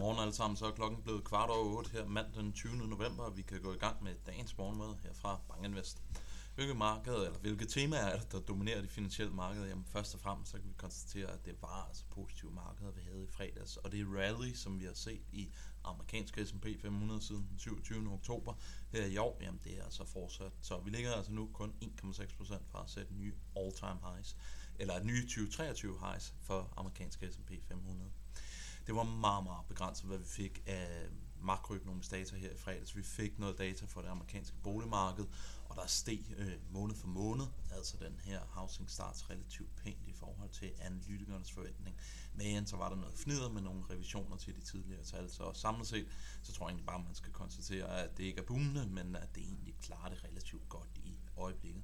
Godmorgen alle sammen, så er klokken blevet kvart over 8 her mandag den 20. november, og vi kan gå i gang med dagens morgenmøde her fra Bankinvest. Hvilke marked, eller hvilke temaer er det, der dominerer de finansielle markeder? Jamen først og fremmest så kan vi konstatere, at det var altså positive markeder, vi havde i fredags, og det er rally, som vi har set i amerikanske S&P 500 siden den 27. oktober her i år, jamen det er altså fortsat. Så vi ligger altså nu kun 1,6% fra at sætte nye all-time highs, eller nye 2023 highs for amerikanske S&P 500 det var meget, meget begrænset, hvad vi fik af makroøkonomisk data her i fredags. Vi fik noget data fra det amerikanske boligmarked, og der steg øh, måned for måned, altså den her housing starts relativt pænt i forhold til analytikernes forventning. Men så var der noget fnider med nogle revisioner til de tidligere tal, så samlet set, så tror jeg egentlig bare, man skal konstatere, at det ikke er boomende, men at det egentlig klarer det relativt godt i øjeblikket.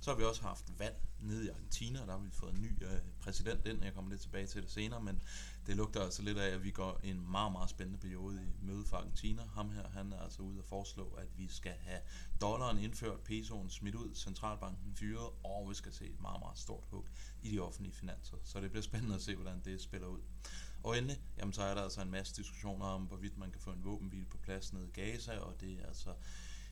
Så har vi også haft valg nede i Argentina, og der har vi fået en ny øh, præsident ind, jeg kommer lidt tilbage til det senere, men det lugter altså lidt af, at vi går en meget, meget spændende periode i møde for Argentina. Ham her, han er altså ude at foreslå, at vi skal have dollaren indført, pesoen smidt ud, centralbanken fyret, og vi skal se et meget, meget stort hug i de offentlige finanser. Så det bliver spændende at se, hvordan det spiller ud. Og endelig, jamen, så er der altså en masse diskussioner om, hvorvidt man kan få en våbenhvile på plads nede i Gaza, og det er altså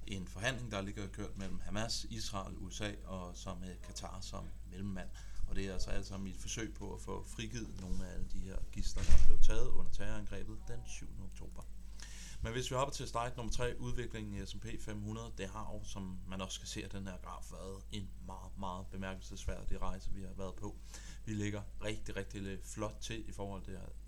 en forhandling, der ligger kørt mellem Hamas, Israel, USA og så med Katar som mellemmand. Og det er altså alt sammen et forsøg på at få frigivet nogle af alle de her gister, der blev taget under terrorangrebet den 7. oktober. Men hvis vi hopper til slide nummer 3, udviklingen i S&P 500, det har jo, som man også kan se af den her graf, været en meget, meget bemærkelsesværdig rejse, vi har været på. Vi ligger rigtig, rigtig flot til i forhold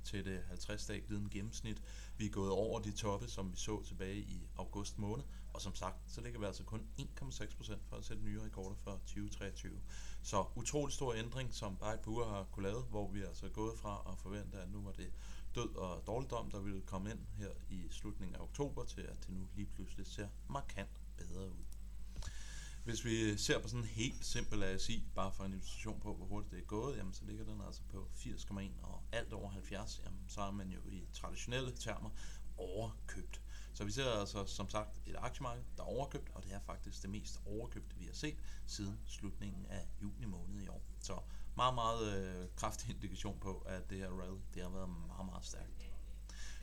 til det 50-dag glidende gennemsnit. Vi er gået over de toppe, som vi så tilbage i august måned, og som sagt, så ligger vi altså kun 1,6% for at sætte nye rekorder for 2023. Så utrolig stor ændring, som bare et par uger har kunne lave, hvor vi altså gået fra at forvente, at nu var det død og dårligdom, der ville komme ind her i slutningen af oktober, til at det nu lige pludselig ser markant bedre ud. Hvis vi ser på sådan en helt simpel ASI, bare for en illustration på, hvor hurtigt det er gået, jamen, så ligger den altså på 80,1 og alt over 70, jamen, så er man jo i traditionelle termer overkøbt. Så vi ser altså som sagt et aktiemarked, der er overkøbt, og det er faktisk det mest overkøbte, vi har set siden slutningen af juni måned i år. Så meget, meget øh, kraftig indikation på, at det her rally det har været meget, meget stærkt.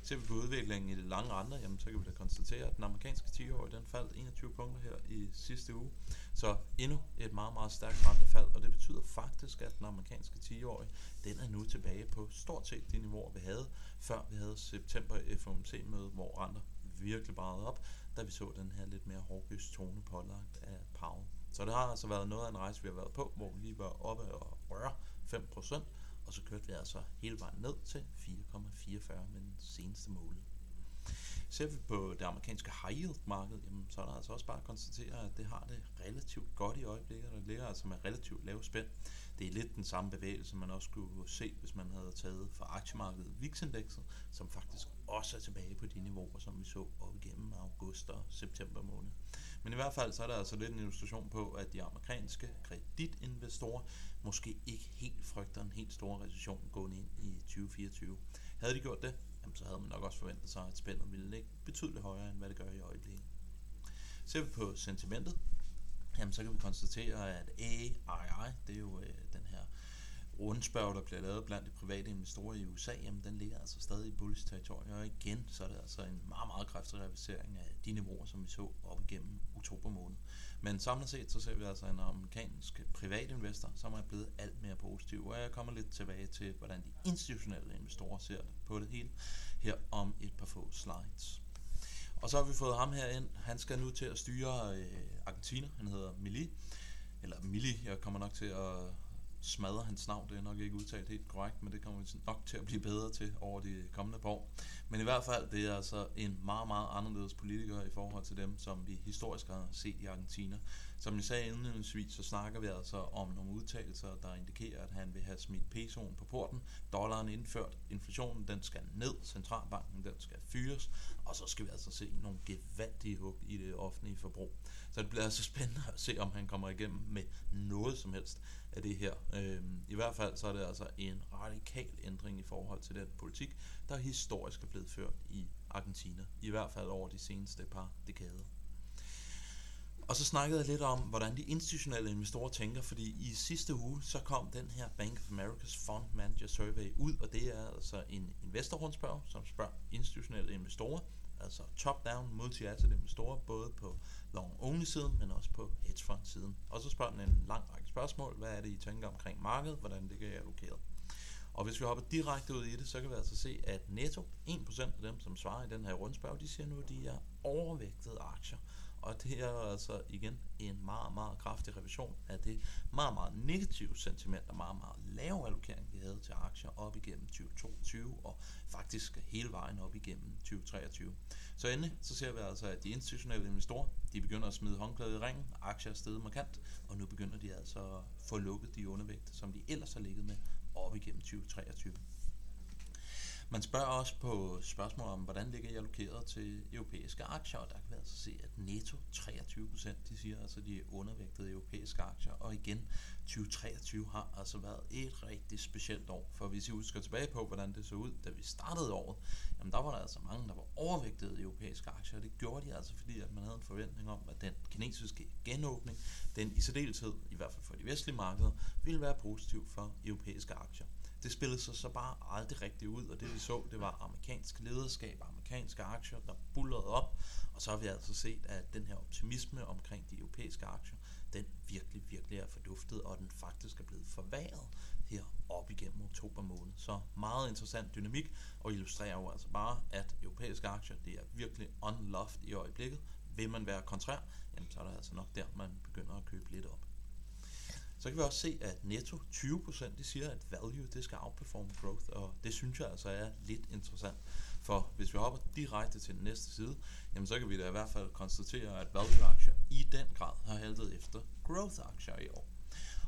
Ser vi på udviklingen i det lange rente, jamen, så kan vi da konstatere, at den amerikanske 10-årige den faldt 21 punkter her i sidste uge. Så endnu et meget, meget stærkt rentefald, og det betyder faktisk, at den amerikanske 10-årige den er nu tilbage på stort set de niveauer, vi havde, før vi havde september FOMC-møde, hvor renter virkelig bare op, da vi så den her lidt mere hårdgøst tone pålagt af Powell. Så det har altså været noget af en rejse, vi har været på, hvor vi lige var oppe og røre 5%, og så kørte vi altså hele vejen ned til 4,44 med den seneste måling. Ser vi på det amerikanske high yield marked, jamen, så er der altså også bare at konstatere, at det har det relativt godt i øjeblikket, og det ligger altså med relativt lav spænd. Det er lidt den samme bevægelse, man også kunne se, hvis man havde taget for aktiemarkedet VIX-indekset, som faktisk også er tilbage på de niveauer, som vi så op igennem august og september måned. Men i hvert fald så er der altså lidt en illustration på, at de amerikanske kreditinvestorer måske ikke helt frygter en helt stor recession gående ind i 2024. Havde de gjort det, jamen, så havde man nok også forventet sig, at spændet ville ligge betydeligt højere, end hvad det gør i øjeblikket. Ser vi på sentimentet, jamen, så kan vi konstatere, at AII, det er jo øh, den her rundspørg, der bliver lavet blandt de private investorer i USA, jamen den ligger altså stadig i bullish territorium, og igen, så er det altså en meget, meget kraftig revisering af de niveauer, som vi så op igennem oktober måned. Men samlet set, så ser vi altså en amerikansk privatinvestor, som er blevet alt mere positiv, og jeg kommer lidt tilbage til, hvordan de institutionelle investorer ser på det hele, her om et par få slides. Og så har vi fået ham her ind. Han skal nu til at styre øh, Argentina. Han hedder Mili. Eller Mili. Jeg kommer nok til at smadre hans navn. Det er nok ikke udtalt helt korrekt, men det kommer vi nok til at blive bedre til over de kommende par år. Men i hvert fald, det er altså en meget, meget anderledes politiker i forhold til dem, som vi historisk har set i Argentina. Som jeg sagde indledningsvis, så snakker vi altså om nogle udtalelser, der indikerer, at han vil have smidt pesoen på porten, dollaren indført, inflationen den skal ned, centralbanken den skal fyres, og så skal vi altså se nogle gevaldige hug i det offentlige forbrug. Så det bliver altså spændende at se, om han kommer igennem med noget som helst af det her. Øhm, I hvert fald så er det altså en radikal ændring i forhold til den politik, der historisk er blevet ført i Argentina. I hvert fald over de seneste par dekader. Og så snakkede jeg lidt om, hvordan de institutionelle investorer tænker, fordi i sidste uge, så kom den her Bank of America's Fund Manager Survey ud, og det er altså en investorrundspørg, som spørger institutionelle investorer, altså top-down multi-asset investorer, både på long-only-siden, men også på hedge-fund-siden. Og så spørger den en lang række spørgsmål. Hvad er det, I tænker omkring markedet? Hvordan det kan allokeret? Og hvis vi hopper direkte ud i det, så kan vi altså se, at netto 1% af dem, som svarer i den her rundspørg, de siger nu, at de er overvægtede aktier. Og det er altså igen en meget, meget kraftig revision af det meget, meget negative sentiment og meget, meget lave allokering, vi havde til aktier op igennem 2022 og faktisk hele vejen op igennem 2023. Så endelig så ser vi altså, at de institutionelle investorer, de begynder at smide håndklædet i ringen, aktier er steget markant, og nu begynder de altså at få lukket de undervægte, som de ellers har ligget med op igennem 2023. Man spørger også på spørgsmål om, hvordan ligger I allokeret til europæiske aktier, og der kan vi altså se, at netto 23 procent, de siger altså, de er undervægtede europæiske aktier, og igen, 2023 har altså været et rigtig specielt år, for hvis I husker tilbage på, hvordan det så ud, da vi startede året, jamen der var der altså mange, der var overvægtede europæiske aktier, og det gjorde de altså, fordi at man havde en forventning om, at den kinesiske genåbning, den i særdeleshed, i hvert fald for de vestlige markeder, ville være positiv for europæiske aktier. Det spillede sig så bare aldrig rigtigt ud, og det vi så, det var amerikansk lederskab, amerikanske aktier, der bullerede op, og så har vi altså set, at den her optimisme omkring de europæiske aktier, den virkelig, virkelig er forduftet, og den faktisk er blevet forværret her op igennem oktober måned. Så meget interessant dynamik, og illustrerer jo altså bare, at europæiske aktier, det er virkelig unloved i øjeblikket. Vil man være kontrær, jamen så er det altså nok der, man begynder at købe lidt op. Så kan vi også se, at netto 20% de siger, at value det skal outperforme growth, og det synes jeg altså er lidt interessant. For hvis vi hopper direkte til den næste side, jamen så kan vi da i hvert fald konstatere, at value-aktier i den grad har haltet efter growth-aktier i år.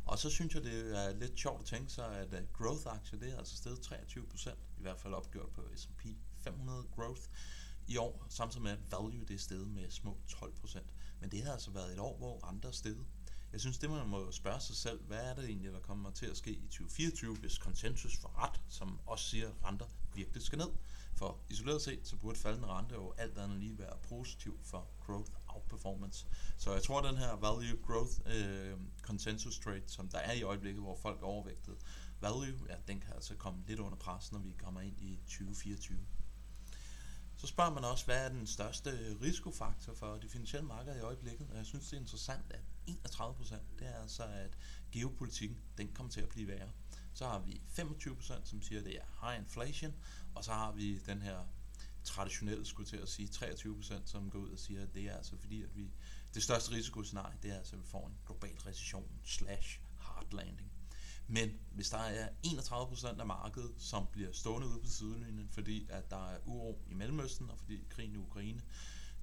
Og så synes jeg, det er lidt sjovt at tænke sig, at growth-aktier, det er altså steget 23%, i hvert fald opgjort på S&P 500 growth i år, samtidig med at value det er steget med små 12%. Men det har altså været et år, hvor andre er steget jeg synes, det man må spørge sig selv, hvad er det egentlig, der kommer til at ske i 2024, hvis konsensus får ret, som også siger, at renter virkelig skal ned. For isoleret set, så burde faldende rente jo alt andet lige være positiv for growth outperformance. Så jeg tror, at den her value growth øh, consensus trade, som der er i øjeblikket, hvor folk er overvægtet, value, ja, den kan altså komme lidt under pres, når vi kommer ind i 2024. Så spørger man også, hvad er den største risikofaktor for det finansielle marked i øjeblikket? Og jeg synes, det er interessant, at 31 procent, det er altså, at geopolitikken, den kommer til at blive værre. Så har vi 25 procent, som siger, at det er high inflation, og så har vi den her traditionelle, skulle til at sige, 23 procent, som går ud og siger, at det er altså fordi, at vi, det største risikoscenarie, det er altså, at vi får en global recession slash hard landing. Men hvis der er 31% af markedet, som bliver stående ude på sidelinjen, fordi at der er uro i Mellemøsten, og fordi krigen i Ukraine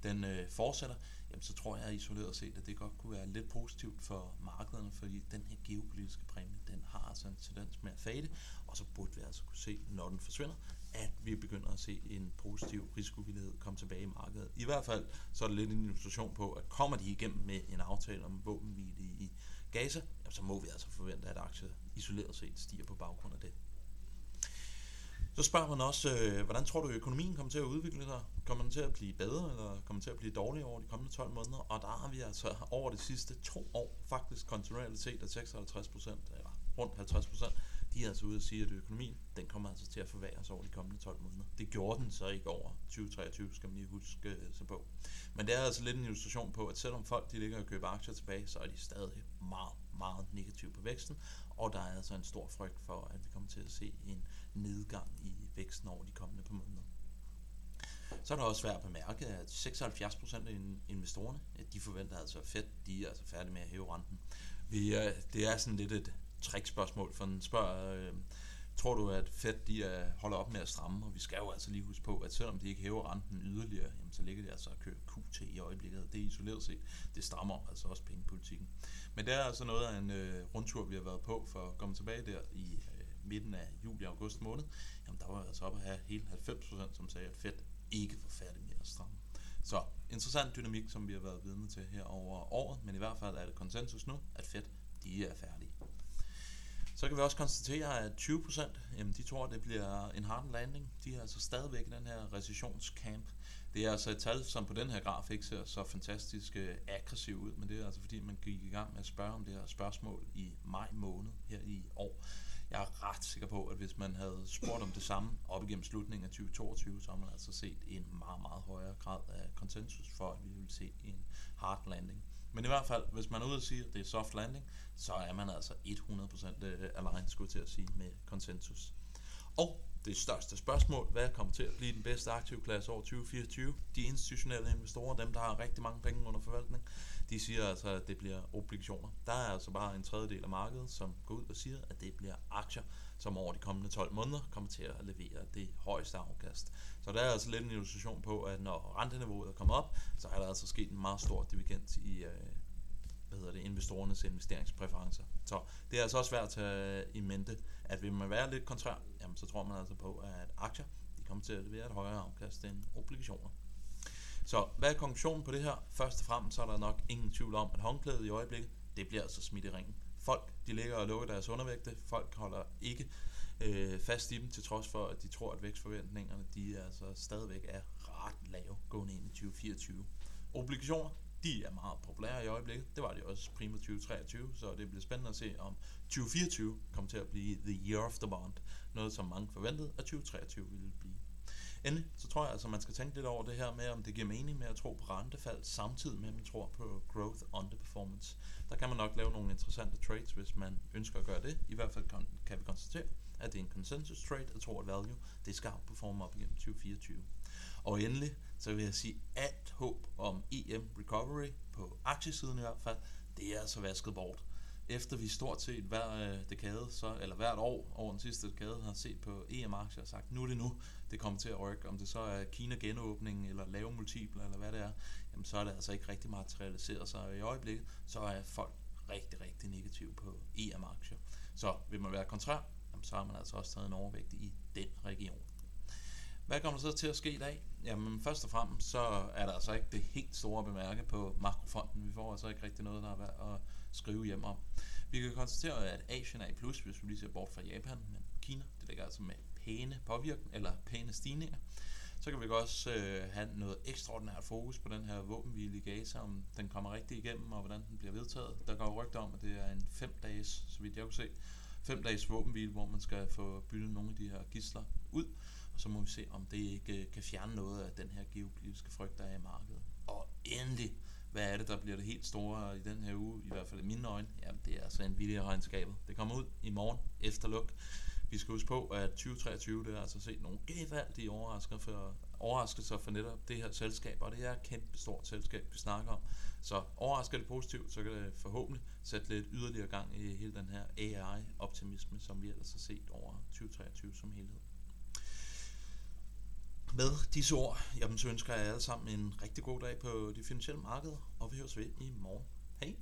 den øh, fortsætter, jamen så tror jeg isoleret set, at det godt kunne være lidt positivt for markederne, fordi den her geopolitiske præmie, den har altså en tendens med at fade, og så burde vi altså kunne se, når den forsvinder, at vi begynder at se en positiv risikovillighed komme tilbage i markedet. I hvert fald så er det lidt en illustration på, at kommer de igennem med en aftale om våbenhvile i Gaza, så må vi altså forvente, at aktier isoleret set stiger på baggrund af det. Så spørger man også, øh, hvordan tror du, at økonomien kommer til at udvikle sig? Kommer den til at blive bedre, eller kommer den til at blive dårligere over de kommende 12 måneder? Og der har vi altså over de sidste to år faktisk kontinuerligt set, at 56 procent, eller rundt 50 procent, de er altså ude og sige, at økonomien, den kommer altså til at forværres over de kommende 12 måneder. Det gjorde den så ikke over 2023, skal man lige huske øh, sig på. Men det er altså lidt en illustration på, at selvom folk de ligger og køber aktier tilbage, så er de stadig meget, meget negative på væksten, og der er altså en stor frygt for, at vi kommer til at se en nedgang i væksten over de kommende par måneder. Så er det også værd at bemærke, at 76% af investorerne, de forventer altså, at Fed de er altså færdige med at hæve renten. Vi, det er sådan lidt et trickspørgsmål, for den spørger, øh, tror du, at Fed de er, holder op med at stramme? Og vi skal jo altså lige huske på, at selvom de ikke hæver renten yderligere, jamen, så ligger de altså og kører QT i øjeblikket. Det er isoleret set. Det strammer altså også pengepolitikken. Men det er altså noget af en øh, rundtur, vi har været på for at komme tilbage der i øh, midten af juli-august måned. Jamen, der var altså op at have hele 90%, som sagde, at Fed ikke var færdig med at stramme. Så interessant dynamik, som vi har været vidne til her over året, men i hvert fald er det konsensus nu, at Fed de er færdige. Så kan vi også konstatere, at 20% jamen, de tror, det bliver en hard landing. De er altså stadigvæk i den her recessionscamp. Det er altså et tal, som på den her graf ikke ser så fantastisk øh, aggressiv ud, men det er altså fordi, man gik i gang med at spørge om det her spørgsmål i maj måned her i år. Jeg er ret sikker på, at hvis man havde spurgt om det samme op igennem slutningen af 2022, så har man altså set en meget, meget højere grad af konsensus for, at vi vil se en hard landing. Men i hvert fald, hvis man er ude og siger, at det er soft landing, så er man altså 100% øh, aligned, skulle til at sige, med konsensus. Og det største spørgsmål, hvad kommer til at blive den bedste aktivklasse over 2024? De institutionelle investorer, dem der har rigtig mange penge under forvaltning, de siger altså, at det bliver obligationer. Der er altså bare en tredjedel af markedet, som går ud og siger, at det bliver aktier, som over de kommende 12 måneder kommer til at levere det højeste afkast. Så der er altså lidt en illustration på, at når renteniveauet er kommet op, så er der altså sket en meget stor dividend i, øh, hvad hedder det, investorernes investeringspræferencer. Så det er altså også svært at tage øh, i mente, at vil man være lidt kontrær, jamen så tror man altså på, at aktier de kommer til at levere et højere afkast end obligationer. Så hvad er konklusionen på det her? Først og fremmest så er der nok ingen tvivl om, at håndklædet i øjeblikket, det bliver altså smidt i ringen. Folk, de ligger og lukker deres undervægte. Folk holder ikke øh, fast i dem, til trods for, at de tror, at vækstforventningerne, de er altså stadigvæk er ret lave gående ind i 2024. Obligationer, de er meget populære i øjeblikket. Det var de også primo 2023, så det bliver spændende at se, om 2024 kommer til at blive the year of the bond. Noget, som mange forventede, at 2023 ville blive. Endelig, så tror jeg altså, man skal tænke lidt over det her med, om det giver mening med at tro på rentefald, samtidig med, at man tror på growth underperformance. Der kan man nok lave nogle interessante trades, hvis man ønsker at gøre det. I hvert fald kan, kan vi konstatere, at det er en consensus trade at tro, at value det skal outperforme op igennem 2024. Og endelig, så vil jeg sige, at håb om EM recovery på aktiesiden i hvert fald, det er altså vasket bort. Efter vi stort set hver øh, dekade, så, eller hvert år over den sidste dekade, har set på EM-aktier og sagt, nu er det nu, det kommer til at rykke. Om det så er Kina genåbning, eller lave multipler, eller hvad det er, jamen så er det altså ikke rigtig materialiseret sig. I øjeblikket, så er folk rigtig, rigtig negative på EM-aktier. Så vil man være kontrær, jamen så har man altså også taget en overvægt i den region. Hvad kommer der så til at ske i dag? Jamen først og fremmest, så er der altså ikke det helt store bemærke på makrofonden. Vi får altså ikke rigtig noget, der er værd at skrive hjem om. Vi kan konstatere, at Asien er i plus, hvis vi lige ser bort fra Japan, men Kina, det ligger altså med pæne påvirkning, eller pæne stigninger. Så kan vi også øh, have noget ekstraordinært fokus på den her våbenhvile i Gaza, om den kommer rigtig igennem, og hvordan den bliver vedtaget. Der går rygter om, at det er en fem dages, så vidt jeg kunne se, fem dages våbenhvile, hvor man skal få byttet nogle af de her gisler ud så må vi se, om det ikke øh, kan fjerne noget af den her geopolitiske frygt, der er i markedet. Og endelig, hvad er det, der bliver det helt store i den her uge, i hvert fald i mine øjne? Jamen, det er altså en vilje regnskabet. Det kommer ud i morgen efter luk. Vi skal huske på, at 2023, det har altså set nogle gevaldige overraskelser for, overraskelser for netop det her selskab, og det er et kæmpe stort selskab, vi snakker om. Så overrasker det positivt, så kan det forhåbentlig sætte lidt yderligere gang i hele den her AI-optimisme, som vi ellers har set over 2023 som helhed. Med disse ord, jamen, så ønsker jeg alle sammen en rigtig god dag på de finansielle markeder, og vi høres ved i morgen. Hej!